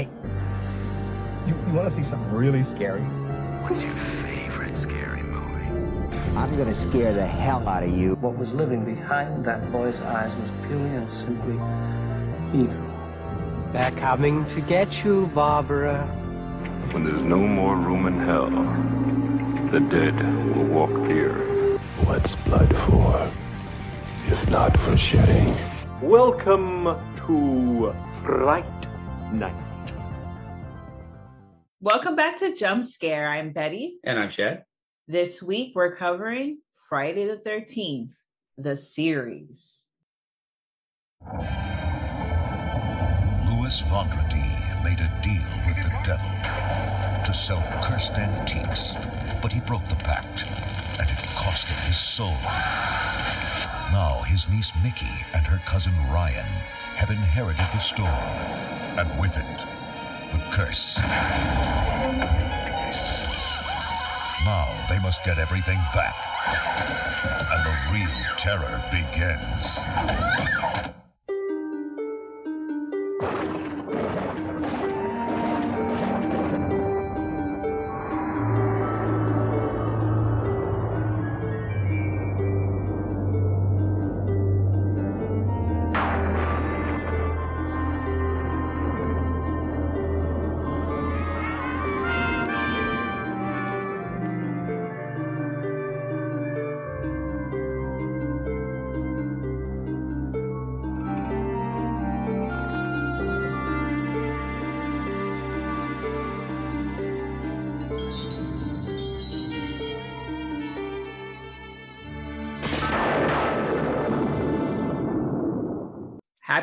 Hey, you, you want to see something really scary? What's your favorite scary movie? I'm gonna scare the hell out of you. What was living behind that boy's eyes was purely and simply evil. They're coming to get you, Barbara. When there's no more room in hell, the dead will walk here. What's blood for, if not for shedding? Welcome to Fright Night. Welcome back to Jump Scare. I'm Betty. And I'm Shad. This week we're covering Friday the 13th, the series. Lewis Vendredi made a deal with the devil to sell cursed antiques, but he broke the pact, and it cost him his soul. Now his niece Mickey and her cousin Ryan have inherited the store, and with it, the curse. Now they must get everything back, and the real terror begins.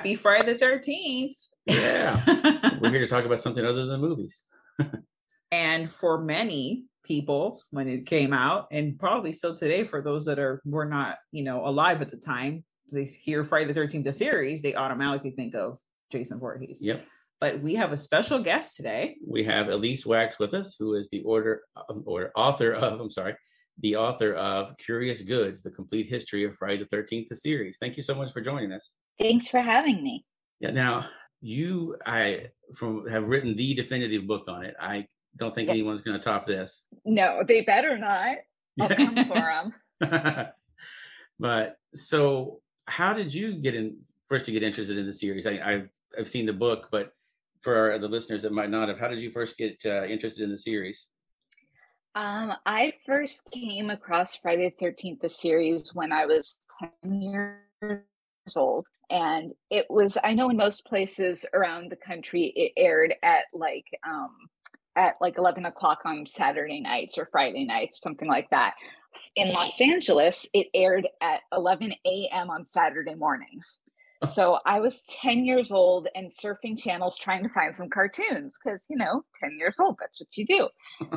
Happy Friday the 13th. Yeah. We're here to talk about something other than movies. and for many people, when it came out, and probably still today for those that are were not, you know, alive at the time, they hear Friday the 13th, the series, they automatically think of Jason Voorhees. Yep. But we have a special guest today. We have Alyse Wax with us, who is the order um, or author of, I'm sorry, the author of Curious Goods, the complete history of Friday the 13th, the series. Thank you so much for joining us. Thanks for having me. Yeah. Now, you, I from have written the definitive book on it. I don't think Yes. anyone's going to top this. No, they better not. I'll come for them. but so, how did you get in first to get interested in the series? I, I've I've seen the book, but for our, the listeners that might not have, how did you first get uh, interested in the series? Um, I first came across Friday the 13th, the series, when I was 10 years old. And it was, I know in most places around the country, it aired at like, um, at like 11 o'clock on Saturday nights or Friday nights, something like that. In Los Angeles, it aired at 11 a.m. on Saturday mornings. So I was 10 years old and surfing channels trying to find some cartoons because, you know, 10 years old, that's what you do.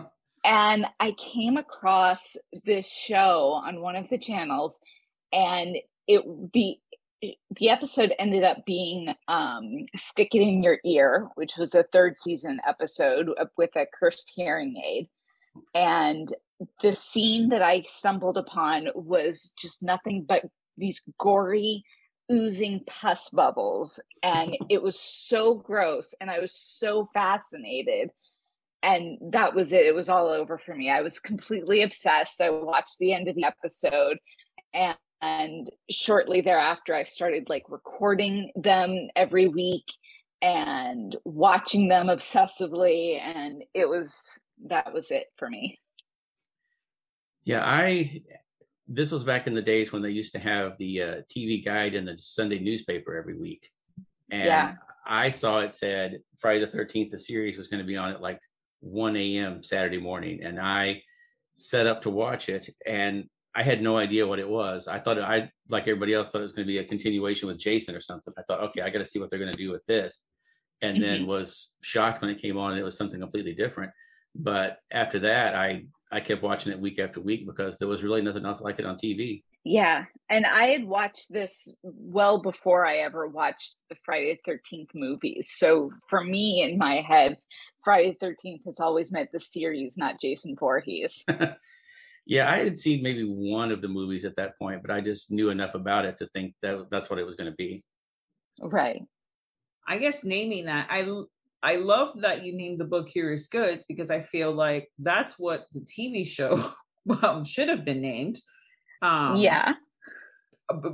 and I came across this show on one of the channels and it the the episode ended up being um stick it in your ear which was a third season episode with a cursed hearing aid. And the scene that i stumbled upon was just nothing but these gory oozing pus bubbles. And it was so gross and i was so fascinated and that was it it was all over for me. I was completely obsessed. I watched the end of the episode and, and shortly thereafter i started like recording them every week and watching them obsessively and it was that was it for me. Yeah, I this was back in the days when they used to have the uh, TV guide in the Sunday newspaper every week, and Yeah. I saw it said Friday the Thirteenth, the series was going to be on at like one a.m. Saturday morning, and I set up to watch it, and I had no idea what it was. I thought I like everybody else thought it was going to be a continuation with Jason or something. I thought, okay, I got to see what they're going to do with this, and then Mhm. was shocked when it came on and it was something completely different. But after that, I I kept watching it week after week because there was really nothing else like it on TV. Yeah. And I had watched this well before I ever watched the Friday the 13th movies. So for me, in my head, Friday the 13th has always meant the series, not Jason Voorhees. Yeah, I had seen maybe one of the movies at that point, but I just knew enough about it to think that that's what it was going to be. right. I guess naming that, I I love that you named the book Curious Goods because I feel like that's what the TV show um, should have been named. Um, yeah.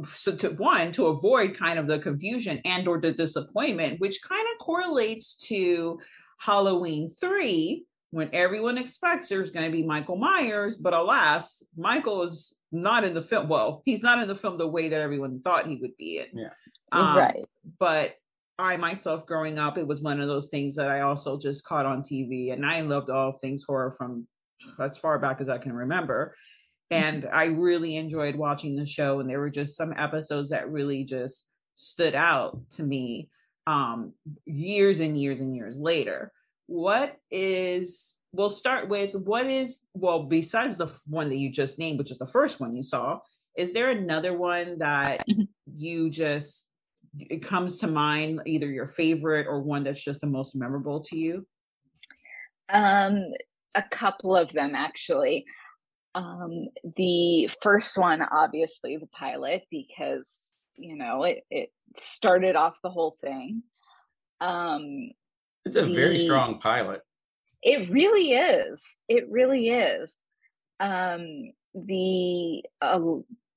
So to one to avoid kind of the confusion and or the disappointment, which kind of correlates to Halloween three, when everyone expects there's going to be Michael Myers, but alas, Michael is not in the film. Well, he's not in the film the way that everyone thought he would be in. Yeah. Um, right. But I myself growing up, it was one of those things that I also just caught on TV, and I loved all things horror from as far back as I can remember. And I really enjoyed watching the show, and there were just some episodes that really just stood out to me um, years and years and years later. What is, we'll start with what is, well, besides the one that you just named, which is the first one you saw, is there another one that you just it comes to mind either your favorite or one that's just the most memorable to you? Um a couple of them actually. Um the first one obviously the pilot because you know it it started off the whole thing um it's a the, very strong pilot it really is it really is um the uh,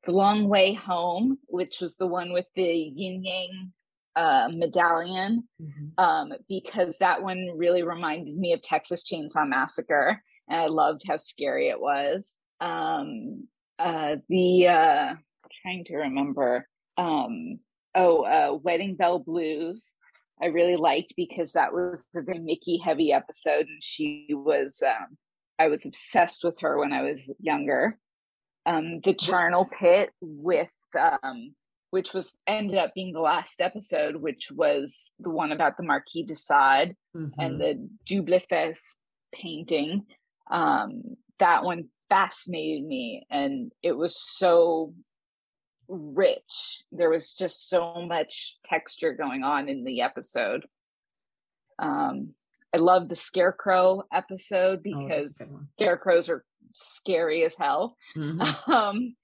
the Long Way Home, which was the one with the yin yang uh, medallion, mm-hmm. um, because that one really reminded me of Texas Chainsaw Massacre, and I loved how scary it was. Um, uh, the uh, trying to remember. Um, oh, uh, Wedding Bell Blues. I really liked because that was a very Mickey heavy episode, and she was. Um, I was obsessed with her when I was younger um, the charnel pit with um, which was ended up being the last episode, which was the one about the Marquis de Sade mm-hmm. and the double face painting. Um, that one fascinated me, and it was so rich. There was just so much texture going on in the episode. Um, I love the scarecrow episode oh, because oh, scarecrows are scary as hell. Mm-hmm. Um,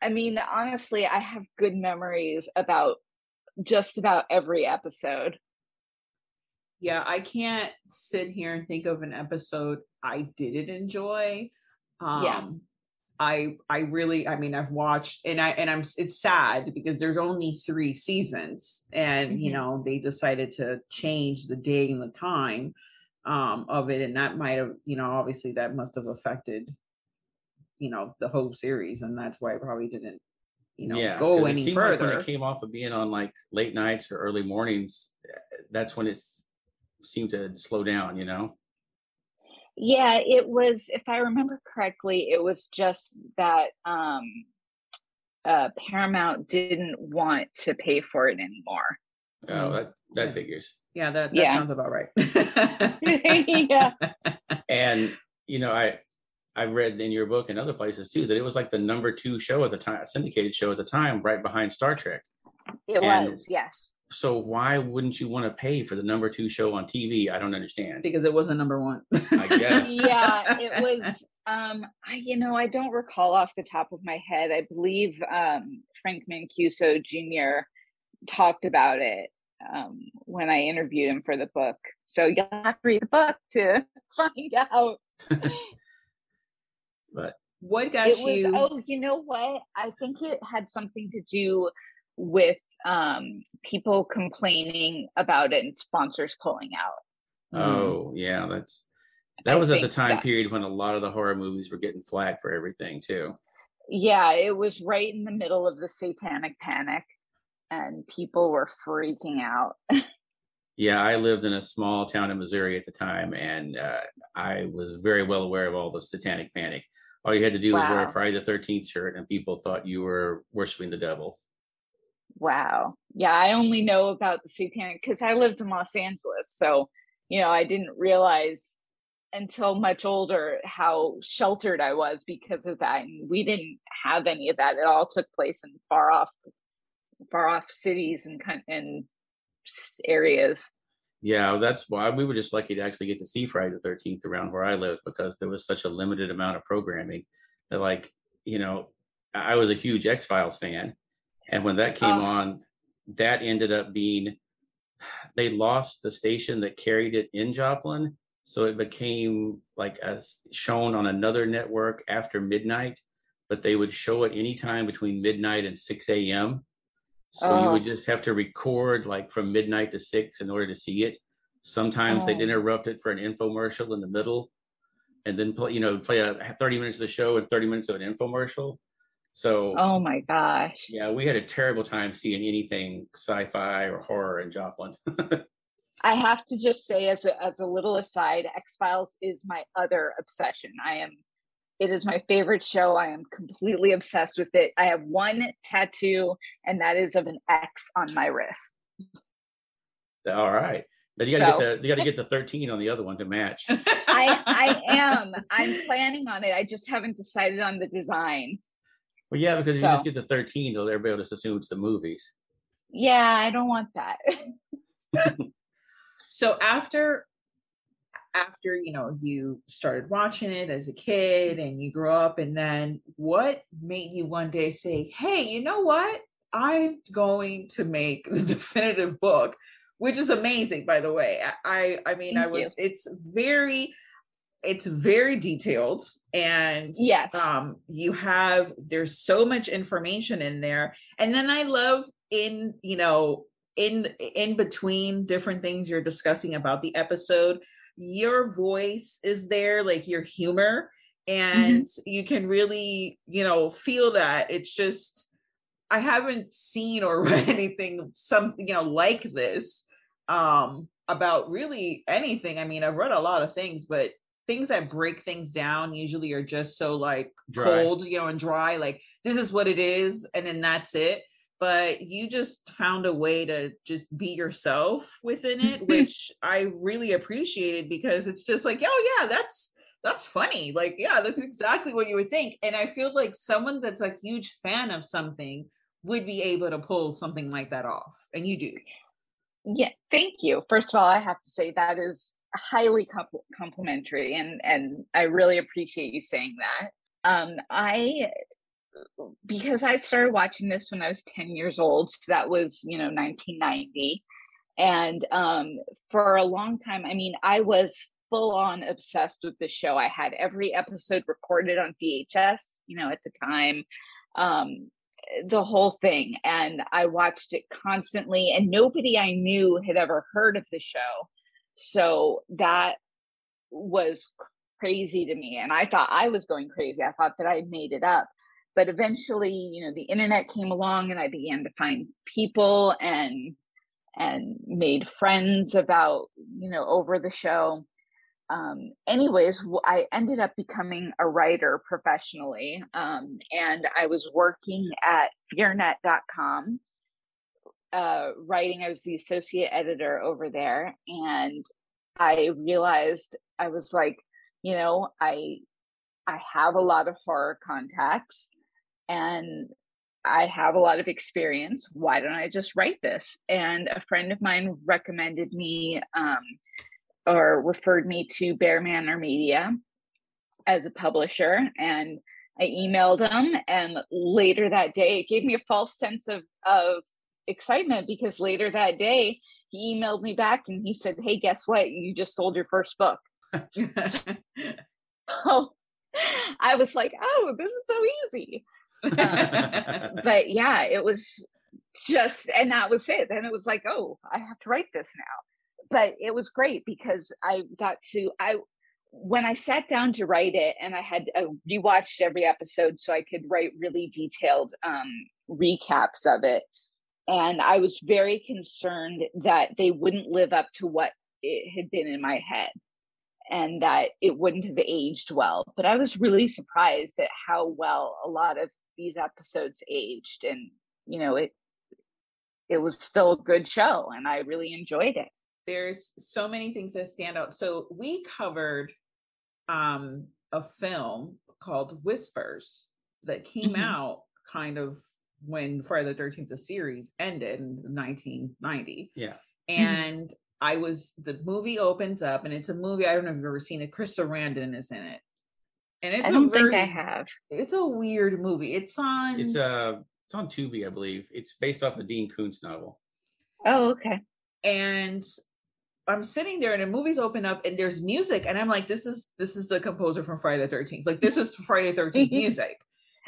I mean, honestly, I have good memories about just about every episode. Yeah, I can't sit here and think of an episode I didn't enjoy. Um, yeah. I I really I mean I've watched and I and I'm it's sad because there's only 3 seasons and mm-hmm. you know they decided to change the day and the time um, of it, and that might have, you know, obviously that must have affected, you know, the whole series, and that's why it probably didn't, you know, yeah, go any further. Like when it came off of being on like late nights or early mornings, eh, that's when it seemed to slow down, you know. Yeah, it was. If I remember correctly, it was just that um, uh, Paramount didn't want to pay for it anymore. Oh, that that yeah. figures. Yeah, that, that yeah. sounds about right. yeah. And you know, I I've read in your book and other places too that it was like the number two show at the time, syndicated show at the time, right behind Star Trek. It and was, yes. So why wouldn't you want to pay for the number two show on TV? I don't understand. Because it wasn't number one. I guess. yeah, it was. Um, I you know I don't recall off the top of my head. I believe um, Frank Mancuso Jr. talked about it um, when I interviewed him for the book. So you'll have to read the book to find out. but what got it you? Was, oh, you know what? I think it had something to do with um, people complaining about it and sponsors pulling out. Oh, yeah, that's that I was at the time that, period when a lot of the horror movies were getting flagged for everything too. Yeah, it was right in the middle of the satanic panic and people were freaking out. yeah, I lived in a small town in Missouri at the time, and uh, I was very well aware of all the satanic panic. All you had to do wow. was wear a Friday the 13th shirt, and people thought you were worshiping the devil. Wow. Yeah, I only know about the satanic because I lived in Los Angeles. So, you know, I didn't realize until much older how sheltered I was because of that. And we didn't have any of that. It all took place in far off far off cities and and areas. Yeah, that's why we were just lucky to actually get to see Friday the Thirteenth around where I live because there was such a limited amount of programming that, like, you know, I was a huge X Files fan, and when that came oh. on, that ended up being they lost the station that carried it in Joplin, so it became like as shown on another network after midnight, but they would show it anytime between midnight and 6 a.m. So you oh. would Oh. just have to record like from midnight to six in order to see it. Sometimes they'd Oh. interrupt it for an infomercial in the middle and then play, you know, play a 30 minutes of the show and 30 minutes of an infomercial. So Oh my gosh. yeah, we had a terrible time seeing anything sci-fi or horror in Joplin. I have to just say as a as a little aside, X Files is my other obsession. I am it is my favorite show. I am completely obsessed with it. I have one tattoo, and that is of an X on my wrist. All right. But you gotta So- get the you gotta get the 13 on the other one to match. I I am. I'm planning on it. I just haven't decided on the design. Well, yeah, because if you just get the 13, they'll everybody will just assume it's the movies. Yeah, I don't want that. so after after you know you started watching it as a kid and you grew up and then what made you one day say hey you know what i'm going to make the definitive book which is amazing by the way i i, I mean i Thank was it's very it's very detailed and Yes. um you have there's so much information in there. And then i love in you know in in between different things you're discussing about the episode your voice is there like your humor and you can really you know feel that. It's just i haven't seen or read anything something you know like this um about really anything. I mean i've read a lot of things but things that break things down usually are just so like Dry. cold you know and dry like this is what it is and then that's it but you just found a way to just be yourself within it which i really appreciated because it's just like oh yeah that's that's funny like yeah that's exactly what you would think and i feel like someone that's a huge fan of something would be able to pull something like that off and you do Yeah, thank you. First of all, I have to say that is highly compl- complimentary, and and I really appreciate you saying that. Um, I because I started watching this when I was ten years old, so that was you know 1990, and um, for a long time, I mean, I was full on obsessed with the show. I had every episode recorded on VHS, you know, at the time. Um, the whole thing and I watched it constantly and nobody I knew had ever heard of the show. So that was crazy to me and I thought I was going crazy. I thought that I made it up. But eventually, you know, the internet came along and I began to find people and and made friends about, you know, over the show um, anyways, I ended up becoming a writer professionally, um, and I was working at fearnet.com, uh, writing. I was the associate editor over there, and I realized I was like, you know, I I have a lot of horror contacts, and I have a lot of experience. Why don't I just write this? And a friend of mine recommended me. Um, or referred me to BearManor Media as a publisher. And I emailed them, And later that day, it gave me a false sense of, of excitement because later that day, he emailed me back and he said, Hey, guess what? You just sold your first book. so I was like, Oh, this is so easy. But yeah, it was just, and that was it. Then it was like, Oh, I have to write this now but it was great because I got to I when I sat down to write it and I had uh, rewatched every episode so I could write really detailed um, recaps of it, and I was very concerned that they wouldn't live up to what it had been in my head and that it wouldn't have aged well. But I was really surprised at how well a lot of these episodes aged, and you know it it was still a good show, and I really enjoyed it there's so many things that stand out. So we covered um a film called Whispers that came Mhm. out kind of when Friday the 13th the series ended in 1990. Yeah. And I was the movie opens up and it's a movie I don't know if you've ever seen it. Chris Sarandon is in it. And it's I don't a very think I have. it's a weird movie. It's on It's uh it's on Tubi, I believe. It's based off a Dean Koontz novel. Oh, okay. and I'm sitting there and the movie's open up and there's music and I'm like, this is this is the composer from Friday the 13th. Like this is Friday the 13th music.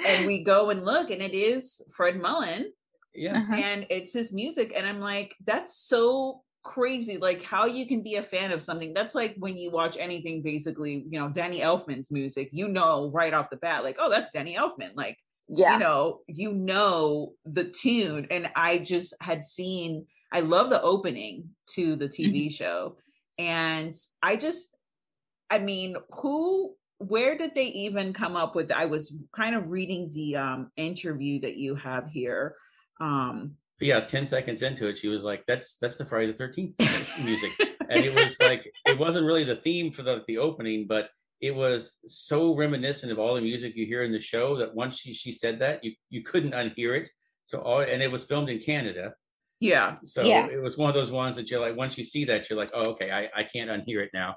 And we go and look and it is Fred Mollin. Yeah. Uh-huh. And it's his music. And I'm like, that's so crazy. Like how you can be a fan of something. That's like when you watch anything basically, you know, Danny Elfman's music, you know right off the bat, like, oh, that's Danny Elfman. Like, Yeah. you know, you know the tune. And I just had seen, I love the opening to the TV show. And I just, I mean, who, where did they even come up with? I was kind of reading the um, interview that you have here. Um, yeah, 10 seconds into it, she was like, that's that's the Friday the 13th music. and it was like it wasn't really the theme for the the opening, but it was so reminiscent of all the music you hear in the show that once she she said that, you you couldn't unhear it. So all and it was filmed in Canada. yeah. So Yeah. it was one of those ones that you're like, once you see that, you're like, oh, okay, I, I can't unhear it now.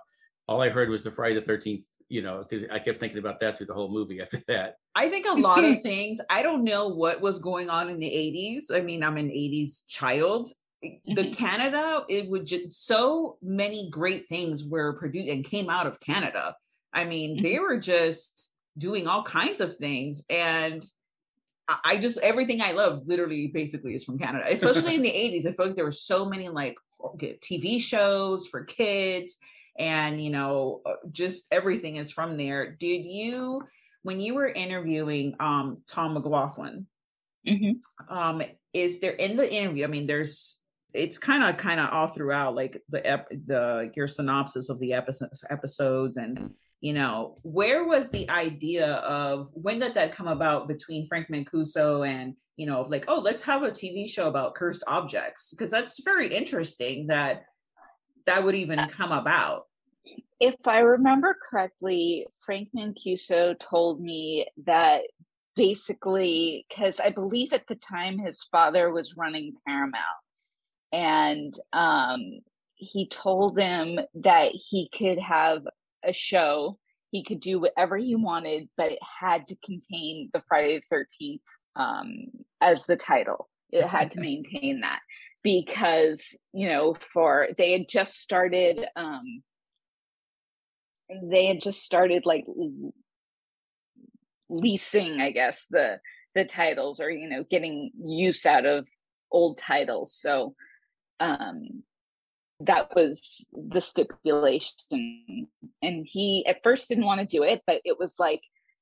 All I heard was the Friday the 13th, you know, because I kept thinking about that through the whole movie after that. I think a lot of things, I don't know what was going on in the 80s. I mean, I'm an 80s child. The Mhm. Canada, it would just so many great things were produced and came out of Canada. I mean, they were just doing all kinds of things. And I- I just everything I love literally basically is from Canada, especially in the 80s. I feel like there were so many like TV shows for kids and you know uh, just everything is from there. Did you when you were interviewing um Tom McLaughlin, Mhm. um is there in the interview i mean there's it's kind of kind of all throughout like the ep the your synopsis of the episodes episodes and you know where was the idea of when did that come about between frank mancuso and you know of like oh let's have a tv show about cursed objects because that's very interesting that that would even come about if I remember correctly, Frank Mancuso told me that basically, because I believe at the time his father was running Paramount, and um, he told him that he could have a show, he could do whatever he wanted, but it had to contain the Friday the 13th um, as the title. It had to maintain that because, you know, for they had just started. Um, they had just started like leasing i guess the the titles or you know getting use out of old titles so um that was the stipulation and he at first didn't want to do it but it was like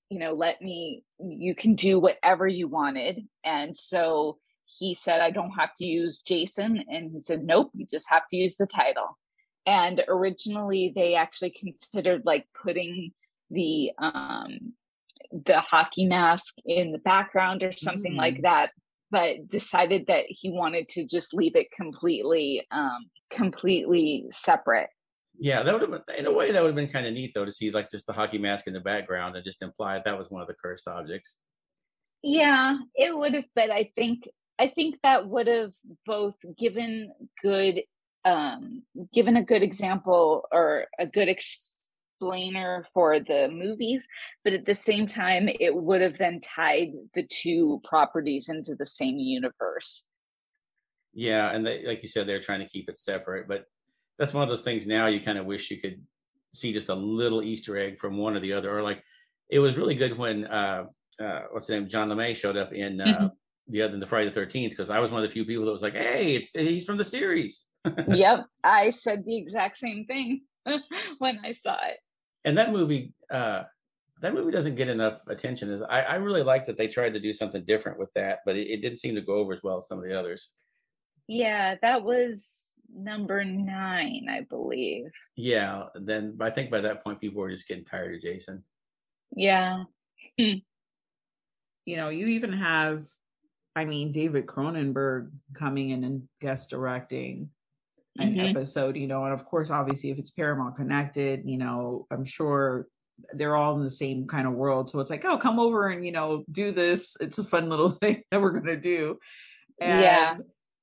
you know let me you can do whatever you wanted and so he said i don't have to use jason and he said nope you just have to use the title and originally they actually considered like putting the um the hockey mask in the background or something Mm. like that but decided that he wanted to just leave it completely um completely separate Yeah, that would have been in a way that would have been kind of neat though to see like just the hockey mask in the background and just imply that was one of the cursed objects. yeah it would have but i think i think that would have both given good um given a good example or a good explainer for the movies but at the same time it would have then tied the two properties into the same universe Yeah, and they, like you said, they're trying to keep it separate, but that's one of those things now you kind of wish you could see just a little Easter egg from one or the other, or like it was really good when uh, uh what's the name John LeMay showed up in uh, Mhm. The other the Friday the Thirteenth because I was one of the few people that was like, hey, it's he's from the series, yep i said the exact same thing when i saw it and that movie uh that movie doesn't get enough attention as I, I really like that they tried to do something different with that, but it, it didn't seem to go over as well as some of the others. yeah that was number nine i believe Yeah, then I think by that point people were just getting tired of Jason. yeah you know, you even have, I mean, David Cronenberg coming in and guest directing an Mhm. episode, you know, and of course, obviously, if it's Paramount connected, you know, I'm sure they're all in the same kind of world. So it's like, oh, come over and, you know, do this. It's a fun little thing that we're going to do. And, Yeah.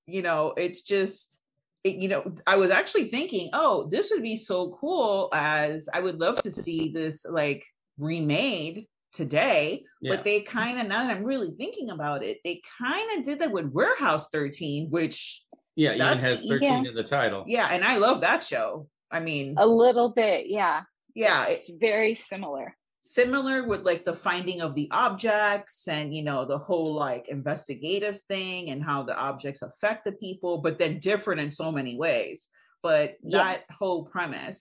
you know, it's just, it, you know, I was actually thinking, oh, this would be so cool as I would love to see this like remade today Yeah. but they kind of now that i'm really thinking about it they kind of did that with warehouse 13 which Yeah, even has 13 yeah. in the title. Yeah, and I love that show. I mean, A little bit, yeah. yeah, It's very similar. similar with like the finding of the objects and you know the whole like investigative thing and how the objects affect the people but then different in so many ways but Yeah. that whole premise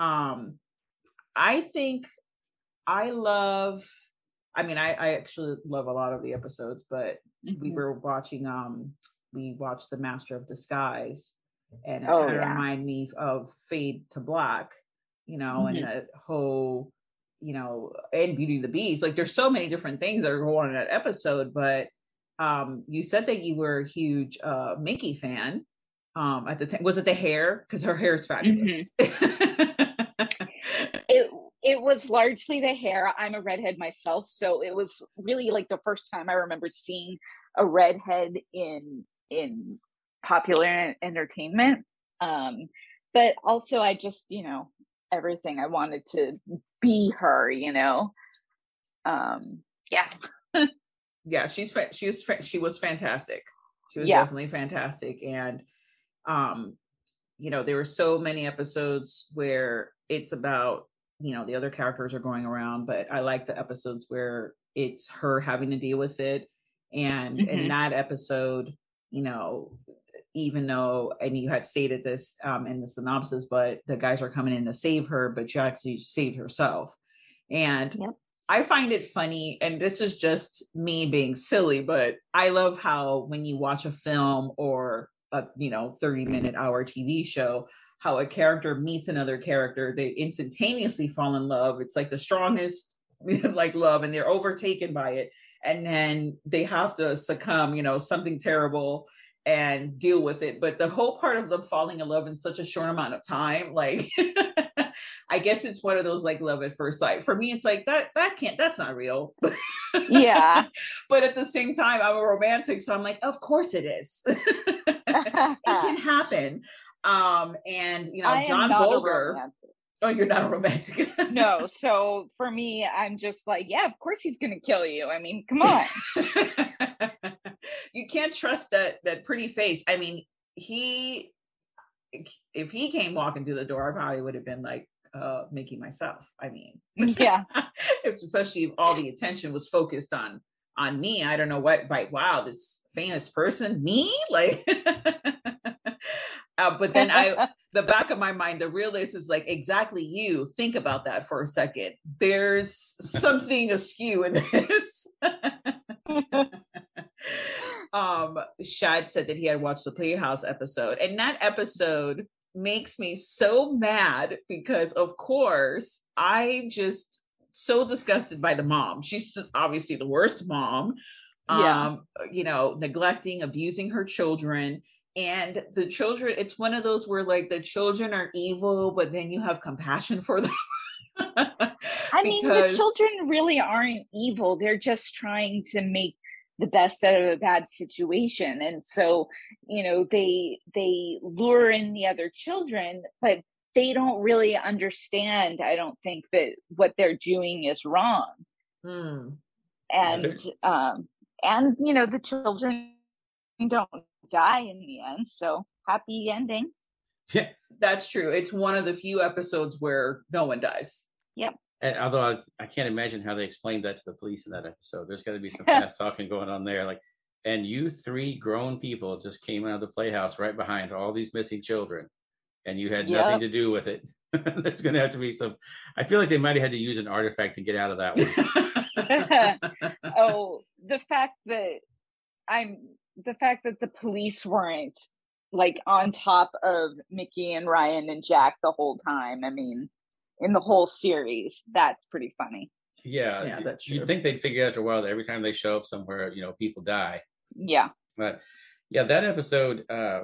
um i think i love i mean i i actually love a lot of the episodes but we Mhm. were watching um we watched the master of disguise and it Oh, kind of yeah. reminded me of fade to black you know and Mhm. that whole you know and beauty and the beast like there's so many different things that are going on in that episode but um you said that you were a huge uh mickey fan um at the time was it the hair because her hair is fabulous It it was largely the hair. I'm a redhead myself, so it was really like the first time I remember seeing a redhead in in popular entertainment. Um, but also I just, you know, everything I wanted to be her, you know. Um, yeah. yeah she's fa- she was fa- she was fantastic she was Yeah. definitely fantastic and um you know there were so many episodes where it's about you know the other characters are going around but i like the episodes where it's her having to deal with it and in Mhm. that episode you know even though and you had stated this um in the synopsis but the guys are coming in to save her but she actually saved herself and Yep. I find it funny, and this is just me being silly, but I love how when you watch a film or a you know 30 minute hour TV show, how a character meets another character, they instantaneously fall in love. It's like the strongest like love, and they're overtaken by it, and then they have to succumb, you know, something terrible and deal with it. But the whole part of them falling in love in such a short amount of time, like I guess it's one of those like love at first sight. For me, it's like that that can't that's not real. Yeah. but at the same time, I'm a romantic, so I'm like, of course it is. it can happen. Um, and you know, I John Bolger. Oh, you're not a romantic. no, so for me, I'm just like, yeah, of course he's gonna kill you. I mean, come on. you can't trust that that pretty face. I mean, he if he came walking through the door, I probably would have been like uh Mickey myself. I mean, yeah. especially if all the attention was focused on on me. I don't know what like wow, this famous person, me? Like uh, but then I the back of my mind, the realist is like exactly you. Think about that for a second. There's something askew in this. um Shad said that he had watched the Playhouse episode, and that episode makes me so mad because of course I just so disgusted by the mom. She's just obviously the worst mom. Yeah. Um, you know, neglecting, abusing her children. And the children, it's one of those where like the children are evil, but then you have compassion for them. I mean, the children really aren't evil. They're just trying to make the best out of a bad situation. And so, you know, they they lure in the other children, but they don't really understand, I don't think, that what they're doing is wrong. Hmm. And um and you know, the children don't die in the end. So happy ending. Yeah. That's true. It's one of the few episodes where no one dies. Yep. And although I, I can't imagine how they explained that to the police in that episode. There's got to be some fast talking going on there. Like, and you three grown people just came out of the playhouse right behind all these missing children, and you had nothing to do with it. There's going to have to be some. I feel like they might have had to use an artifact to get out of that one. oh, the fact that I'm the fact that the police weren't like on top of Mickey and Ryan and Jack the whole time. I mean, in the whole series, that's pretty funny. Yeah, Yeah, you- that's You'd think they'd figure out after a while that every time they show up somewhere, you know, people die. Yeah. But yeah, that episode, uh,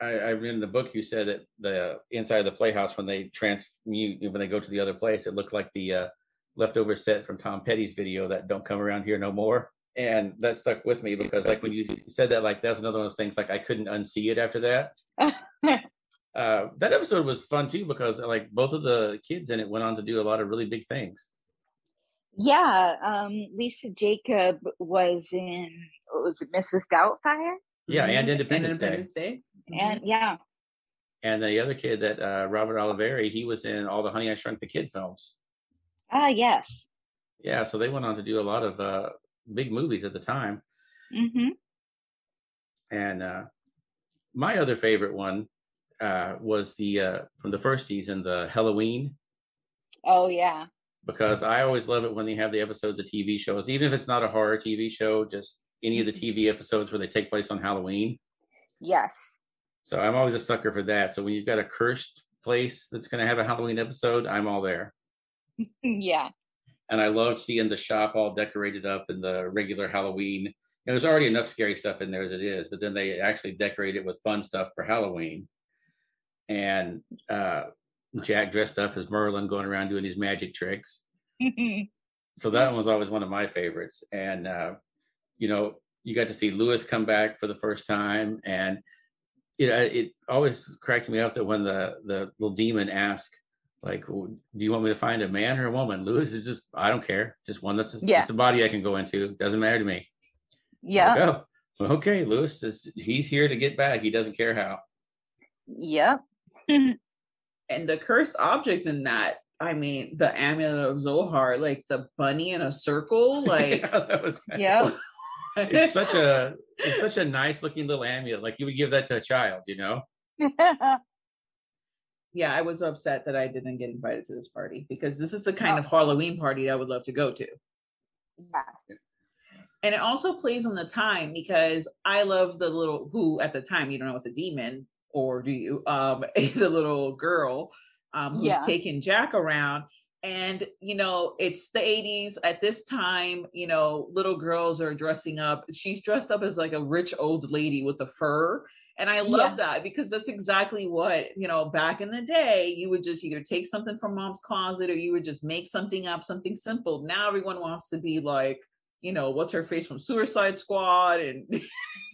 I, I read in the book you said that the inside of the playhouse when they transmute when they go to the other place, it looked like the uh, leftover set from Tom Petty's video that "Don't Come Around Here No More," and that stuck with me because like when you said that, like that's another one of those things like I couldn't unsee it after that. uh, that episode was fun too because like both of the kids in it went on to do a lot of really big things. Yeah. Um, Lisa Jakub was in what was it, Mrs. Doubtfire? Yeah, and Independence, Independence Day. Day. And yeah. And the other kid that uh, Robert Oliveri, he was in all the Honey I Shrunk the Kid films. Ah, yes. Yeah, so they went on to do a lot of uh, big movies at the time. Mm-hmm. And uh, my other favorite one uh, was the uh, from the first season, the Halloween, Oh yeah. because I always love it when they have the episodes of TV shows, even if it's not a horror TV show, just any of the TV episodes where they take place on Halloween. Yes. So I'm always a sucker for that. So when you've got a cursed place that's going to have a Halloween episode, I'm all there. yeah. And I love seeing the shop all decorated up in the regular Halloween. And there's already enough scary stuff in there as it is, but then they actually decorate it with fun stuff for Halloween. And uh, Jack dressed up as Merlin going around doing his magic tricks. So that one was always one of my favorites. And, uh, you know, you got to see Lewis come back for the first time. And you know, it always cracks me up that when the, the little demon asked, like, do you want me to find a man or a woman? Lewis is just, I don't care. Just one that's Yeah. just a body I can go into. Doesn't matter to me. yeah. Like, oh, okay. Lewis is, he's here to get back. He doesn't care how. Yep. and the cursed object in that i mean the amulet of zohar like the bunny in a circle like that was Yep. it's such a it's such a nice looking little amulet. Like you would give that to a child, you know? yeah i was upset that i didn't get invited to this party because this is the kind of halloween party i would love to go to. Yes. and it also plays on the time because i love the little who at the time you don't know it's a demon or do you um the little girl um who's Yeah. taking jack around. And you know it's the 80s at this time you know little girls are dressing up. She's dressed up as like a rich old lady with a fur and i love Yeah. that because that's exactly what you know back in the day you would just either take something from mom's closet or you would just make something up something simple now everyone wants to be like you know what's her face from suicide squad and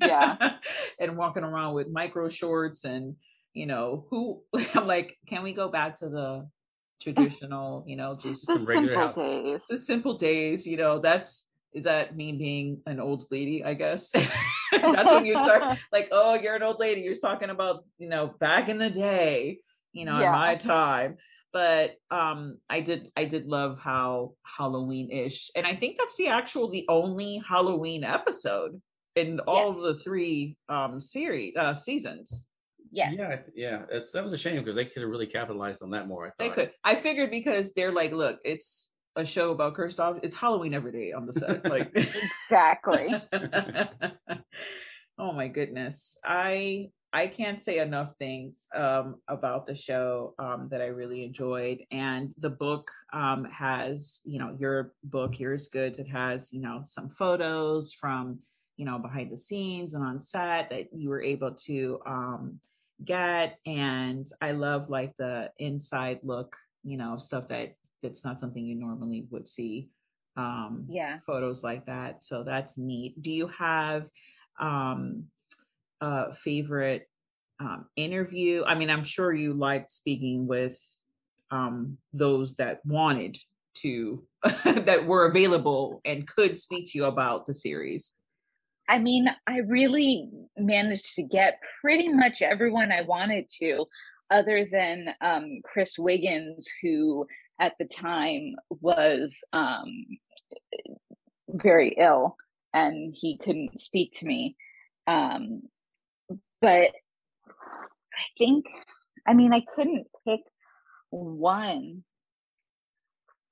Yeah. and walking around with micro shorts and you know who i'm like can we go back to the traditional you know just The Some regular simple house. days. the simple days you know that's is that me being an old lady i guess that's when you start like oh you're an old lady you're talking about you know back in the day you know in my time but um i did i did love how halloween-ish and i think that's the actual the only halloween episode in all Yes. the three um series uh seasons Yes. Yeah, yeah. It's, that was a shame because they could have really capitalized on that more. I they could i figured because they're like look it's a show about cursed objects it's halloween every day on the set like Exactly. oh my goodness i i can't say enough things um about the show um that i really enjoyed and the book um has you know your book Curious Goods it has you know some photos from you know behind the scenes and on set that you were able to um get and i love like the inside look you know stuff that that's not something you normally would see um Yeah. photos like that. So that's neat. Do you have um a favorite um interview? I mean i'm sure you liked speaking with um those that wanted to that were available and could speak to you about the series. I mean, I really managed to get pretty much everyone I wanted to, other than um, Chris Wiggins, who at the time was um, very ill and he couldn't speak to me. Um, but I think, I mean, I couldn't pick one.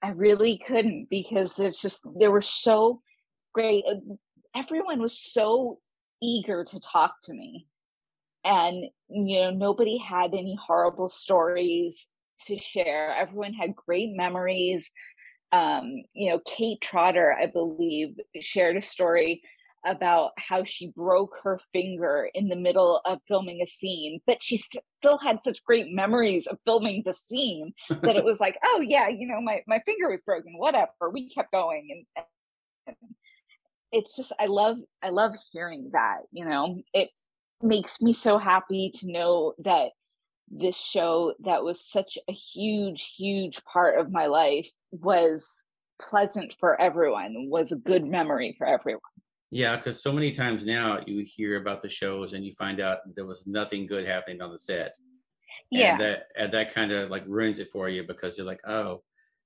I really couldn't because it's just, they were so great. Everyone was so eager to talk to me. And, you know, nobody had any horrible stories to share. Everyone had great memories. Um, you know, Kate Trotter, I believe, shared a story about how she broke her finger in the middle of filming a scene, but she still had such great memories of filming the scene that it was like, oh yeah, you know, my my finger was broken, whatever. We kept going, and, and it's just I love I love hearing that. You know, it makes me so happy to know that this show that was such a huge huge part of my life was pleasant for everyone was a good memory for everyone Yeah, because so many times now you hear about the shows and you find out there was nothing good happening on the set. Yeah. And that and that kind of like ruins it for you because you're like, oh,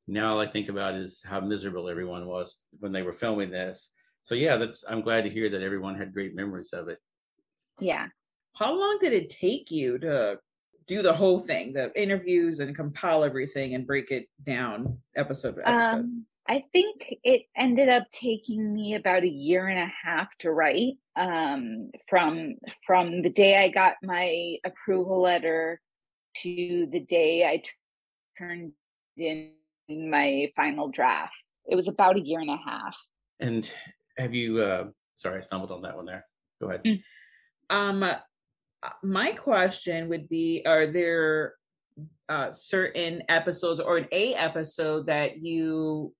now all I think about is how miserable everyone was when they were filming this. So yeah, that's I'm glad to hear that everyone had great memories of it. Yeah. How long did it take you to do the whole thing, the interviews and compile everything and break it down episode by episode? Um, I think it ended up taking me about a year and a half to write. Um, from from the day I got my approval letter to the day I t- turned in my final draft. It was about a year and a half. And have you uh sorry, I stumbled on that one there. Go ahead. Um, uh, my question would be: Are there uh, certain episodes or an A episode that you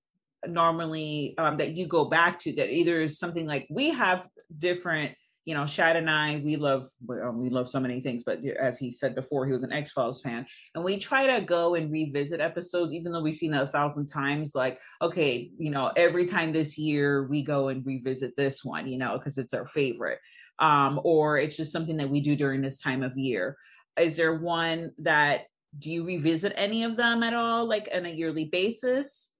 normally um, that you go back to that either is something like we have different you know Chad and i we love we love so many things but as he said before he was an x-files fan and we try to go and revisit episodes even though we've seen it a thousand times like okay you know every time this year we go and revisit this one you know because it's our favorite um or it's just something that we do during this time of year is there one that do you revisit any of them at all like on a yearly basis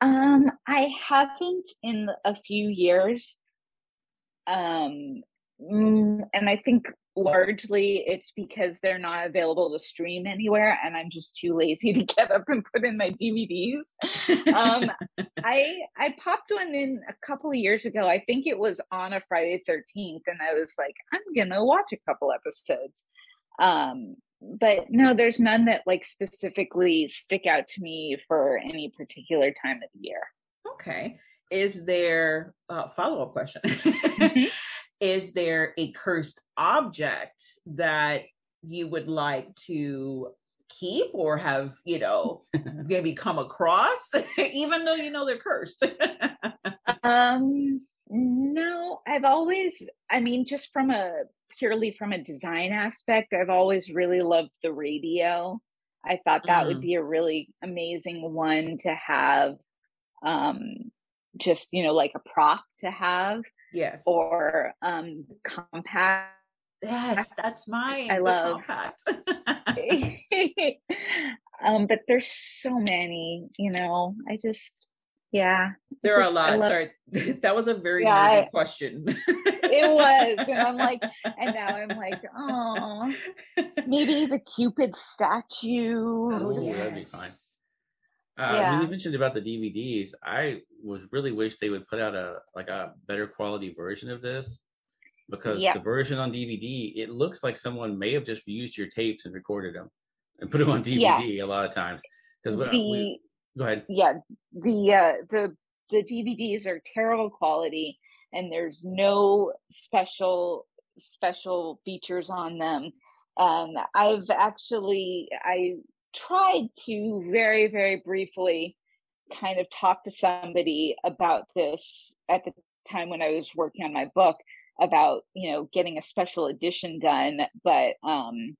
Um, I haven't in a few years. Um, mm, and I think largely it's because they're not available to stream anywhere, and I'm just too lazy to get up and put in my DVDs. um, I I popped one in a couple of years ago. I think it was on a Friday Thirteenth, and I was like, I'm gonna watch a couple episodes. Um, but no, there's none that like specifically stick out to me for any particular time of the year. Okay. Is there a follow up question? Is there a cursed object that you would like to keep or have, you know, maybe come across, even though you know they're cursed? Um, no, I've always, I mean, just from a purely from a design aspect, I've always really loved the radio. I thought that would Mhm. be a really amazing one to have, um, just you know, like a prop to have, yes. or um, compact. yes, that's mine. I love- compact. um, but there's so many, you know. I just, yeah, there are a lot. love- Sorry. that was a very Yeah, I- question. it was, and I'm like, and now I'm like, oh, maybe the Cupid statue. Oh, just- that'd be fine. Uh, Yeah. When you mentioned about the DVDs, I was really wish they would put out a like a better quality version of this because Yeah. the version on DVD it looks like someone may have just used your tapes and recorded them and put them on DVD a lot of times. Because the go ahead. yeah the uh the the dvds are terrible quality and there's no special special features on them and i've actually i tried to very very briefly kind of talk to somebody about this at the time when i was working on my book about you know getting a special edition done but um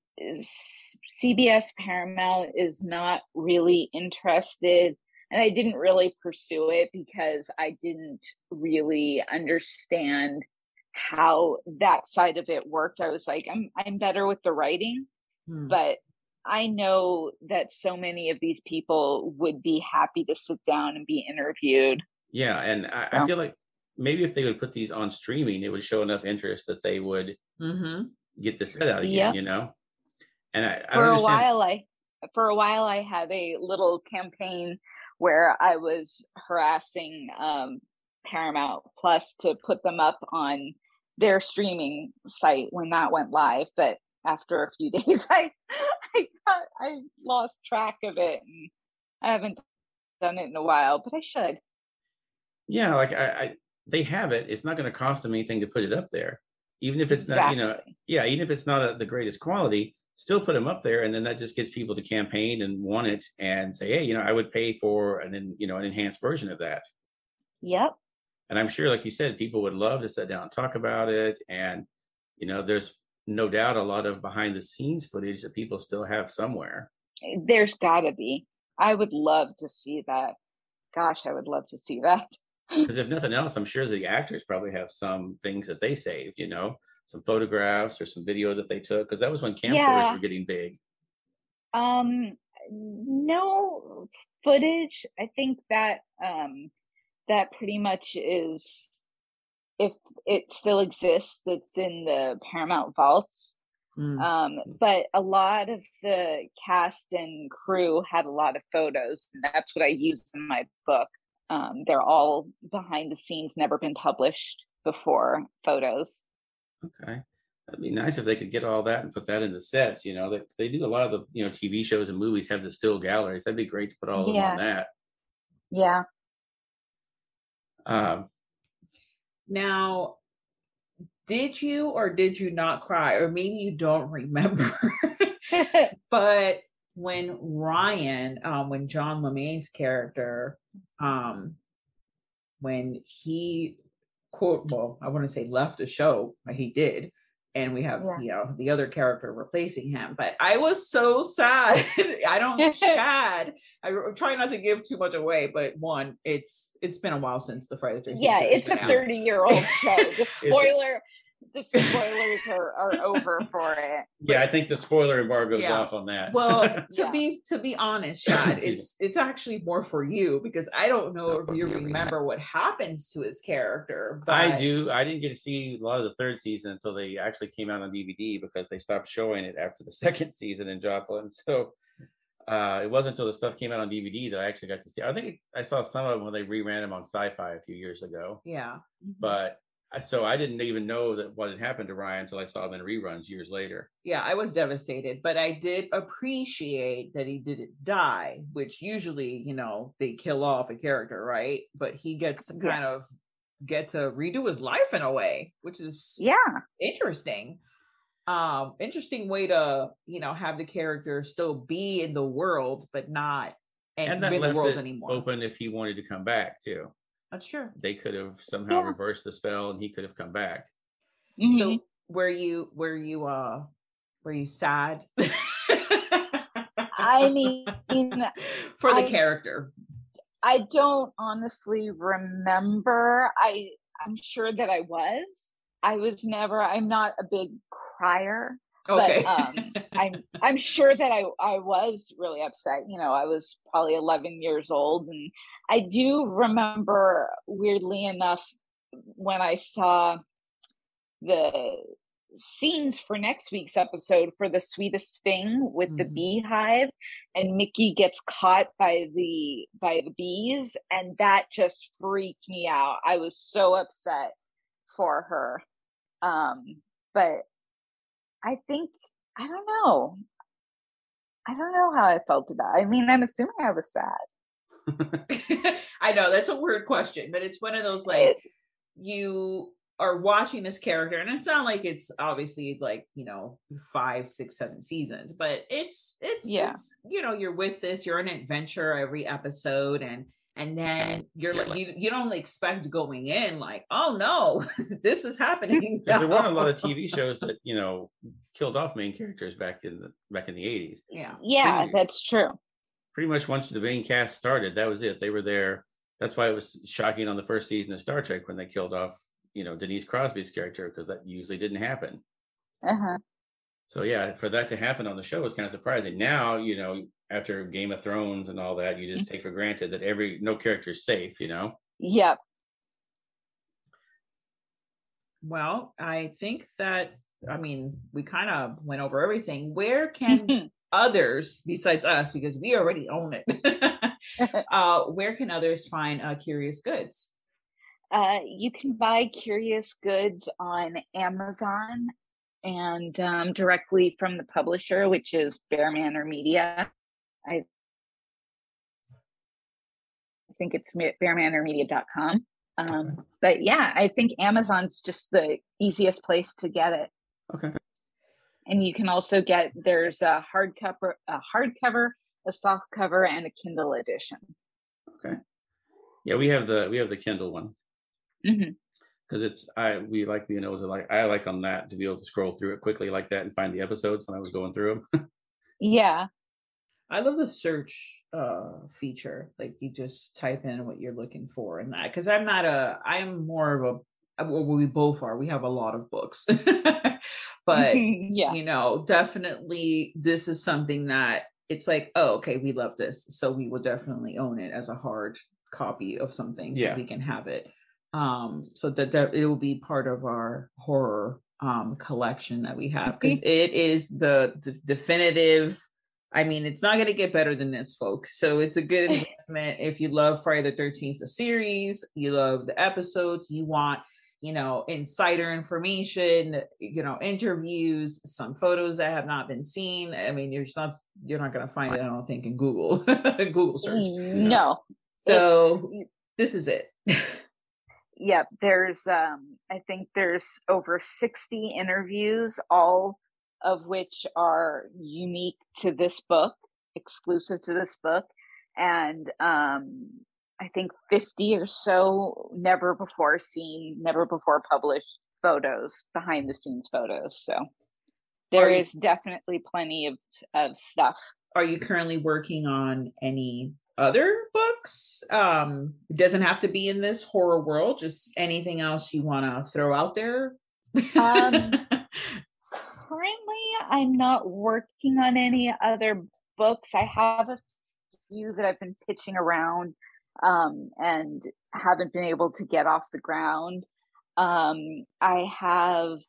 cbs paramount is not really interested and i didn't really pursue it because i didn't really understand how that side of it worked i was like i'm i'm better with the writing Hmm. but i know that so many of these people would be happy to sit down and be interviewed Yeah, and I, I feel like maybe if they would put these on streaming, it would show enough interest that they would Mm-hmm. get the set out again. Yep. You know, and I, I for don't a while i for a while i had a little campaign where i was harassing um paramount plus to put them up on their streaming site when that went live but after a few days i i got, i lost track of it and i haven't done it in a while but i should Yeah, like I, I they have it. It's not going to cost them anything to put it up there, even if it's not, you know, yeah, even if it's not a, the greatest quality. Still put them up there, and then that just gets people to campaign and want it and say, hey, you know, I would pay for an, you know, an enhanced version of that. yep And I'm sure, like you said, people would love to sit down and talk about it. And you know, there's no doubt a lot of behind the scenes footage that people still have somewhere. there's gotta be i would love to see that gosh i would love to see that Because if nothing else, I'm sure the actors probably have some things that they saved, you know, some photographs or some video that they took. Because that was when camcorders Yeah. were getting big. Um, no footage. I think that um that pretty much is it still exists, it's in the Paramount vaults. Mm. Um, but a lot of the cast and crew had a lot of photos, and that's what I used in my book. Um, they're all behind the scenes, never been published before photos. Okay. That'd be nice if they could get all that and put that in the sets, you know, that they do a lot of the, you know, TV shows and movies have the still galleries. That'd be great to put all of them on that. Yeah. Um, Now, did you or did you not cry? Or maybe you don't remember. but when Ryan, um, when John LeMay's character, um, when he quote, well, I want to say left the show, but he did. And we have, Yeah. you know, the other character replacing him. But I was so sad. I don't Chad. I r- try not to give too much away, but one, it's it's been a while since the Friday 13th yeah, it's a 30 year old show. The spoiler, the spoilers are, are over for it. yeah, I think the spoiler embargo's Yeah. off on that. Well, to Yeah. be to be honest, Chad, it's it's actually more for you because I don't know if you remember what happens to his character. But I do. I didn't get to see a lot of the third season until they actually came out on DVD because they stopped showing it after the second season in Joplin. So uh, it wasn't until the stuff came out on DVD that I actually got to see. I think I saw some of them when they reran them on Sci-Fi a few years ago. Yeah. But I- so I didn't even know that what had happened to Ryan until I saw them in reruns years later. Yeah, I was devastated, but I did appreciate that he didn't die, which usually, you know, they kill off a character, right? But he gets to Yeah. kind of get to redo his life in a way, which is Yeah. interesting. Um, interesting way to, you know, have the character still be in the world, but not and, And that in the world it anymore. open if he wanted to come back too. That's true. They could have somehow Yeah. reversed the spell and he could have come back. Mhm. So were you were you uh were you sad? I mean, for the I- character. I don't honestly remember. I I'm sure that I was. I was never. I'm not a big crier. Okay. But um, I'm I'm sure that I I was really upset. You know, I was probably 11 years old, and I do remember weirdly enough when I saw the scenes for next week's episode for the sweetest sting with the Mhm. beehive and Micki gets caught by the by the bees and that just freaked me out. I was so upset for her. Um but I think I don't know. I don't know how I felt about it. I mean, I'm assuming I was sad. I know that's a weird question, but it's one of those like you are watching this character, and it's not like it's obviously like you know five, six, seven seasons, but it's it's Yeah. it's you know you're with this, you're an adventure every episode, and and then you're like you you don't expect going in like oh no this is happening. Because there weren't a lot of. TV shows that you know killed off main characters back in the back in the eighties. Yeah. Yeah, Pretty- that's true. Pretty much once the main cast started, that was it. They were there. That's why it was shocking on the first season of Star Trek when they killed off you know Denise Crosby's character because that usually didn't happen. Uh-huh. So yeah, for that to happen on the show was kind of surprising. Now you know after Game of Thrones and all that, you just take for granted that every no character is safe. You know. Yep. Well, I think that I mean we kind of went over everything. Where can others besides us, because we already own it, uh, where can others find uh, Curious Goods? Uh, you can buy Curious Goods on Amazon and um, directly from the publisher, which is BearManor Media. I think it's ma- bearmanormedia.com. Um, but yeah, I think Amazon's just the easiest place to get it. Okay. And you can also get there's a hardcover, a hardcover, a soft cover, and a Kindle edition. Okay. Yeah, we have the we have the Kindle one because it's I we like being able to like I like on that to be able to scroll through it quickly like that and find the episodes when I was going through them. Yeah. I love the search uh feature. Like you just type in what you're looking for in that because I'm not a I'm more of a well, we both are. We have a lot of books. but yeah. you know, definitely this is something that it's like, oh, okay, we love this. So we will definitely own it as a hard copy of something so Yeah. we can have it. Um, so that, that it will be part of our horror um collection that we have because it is the d- definitive I mean, it's not going to get better than this, folks. So it's a good investment if you love Friday the 13th, the series, you love the episodes, you want, you know, insider information, you know, interviews, some photos that have not been seen. I mean, you're not, you're not going to find it, I don't think, in Google, Google search. No. So this is it. Yep, there's um I think there's over 60 interviews all of which are unique to this book, exclusive to this book and um I think 50 or so never before seen, never before published photos, behind the scenes photos. So there you- is definitely plenty of of stuff. Are you currently working on any other books? Um, it doesn't have to be in this horror world, just anything else you want to throw out there. Um, currently i'm not working on any other books i have a few that i've been pitching around um, and haven't been able to get off the ground um, i have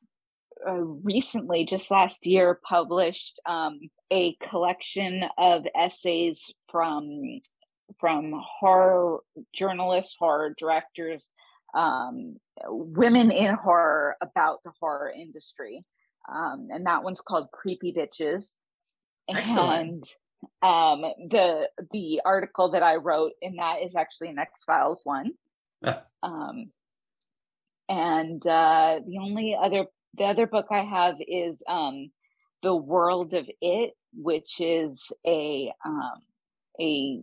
uh, recently just last year published um, a collection of essays from from horror journalists horror directors um, women in horror about the horror industry. Um, and that one's called Creepy Bitches. Excellent. And um, the the article that I wrote in that is actually an X Files one. Ah. Um, and uh, the only other the other book I have is um, the World of It, which is a um, a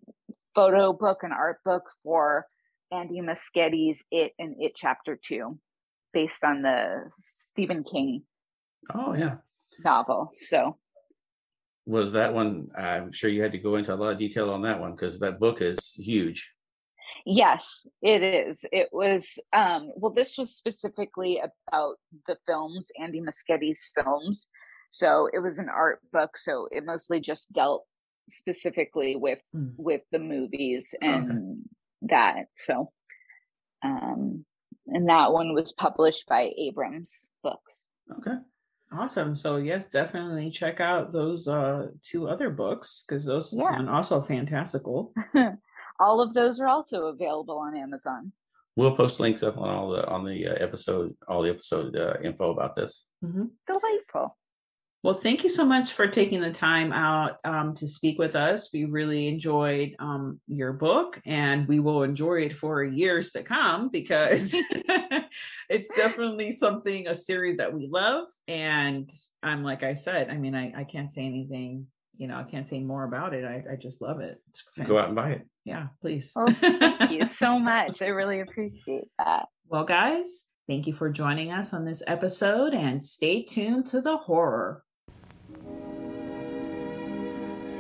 photo book, an art book for Andy Muschietti's It and It Chapter Two, based on the Stephen King Oh yeah. novel. So Was that one? I'm sure you had to go into a lot of detail on that one because that book is huge. yes, it is. It was um well this was specifically about the films, Andy Muschietti's films. So it was an art book, so it mostly just dealt specifically with Mm. with the movies Okay. and that. So um and that one was published by Abrams Books. Okay. Awesome. So yes, definitely check out those uh two other books because those Yeah. sound also fantastical. all of those are also available on Amazon. We'll post links up on all the on the uh, episode, all the episode uh, info about this. Delightful. Well, thank you so much for taking the time out um, to speak with us. We really enjoyed um, your book, and we will enjoy it for years to come because it's definitely something, a series that we love. And I'm like I said, I mean, I, I can't say anything, you know, I can't say more about it. I, I just love it. It's Go out and buy it. Yeah, please. Well, thank you so much. I really appreciate that. Well, guys, thank you for joining us on this episode and stay tuned to the horror.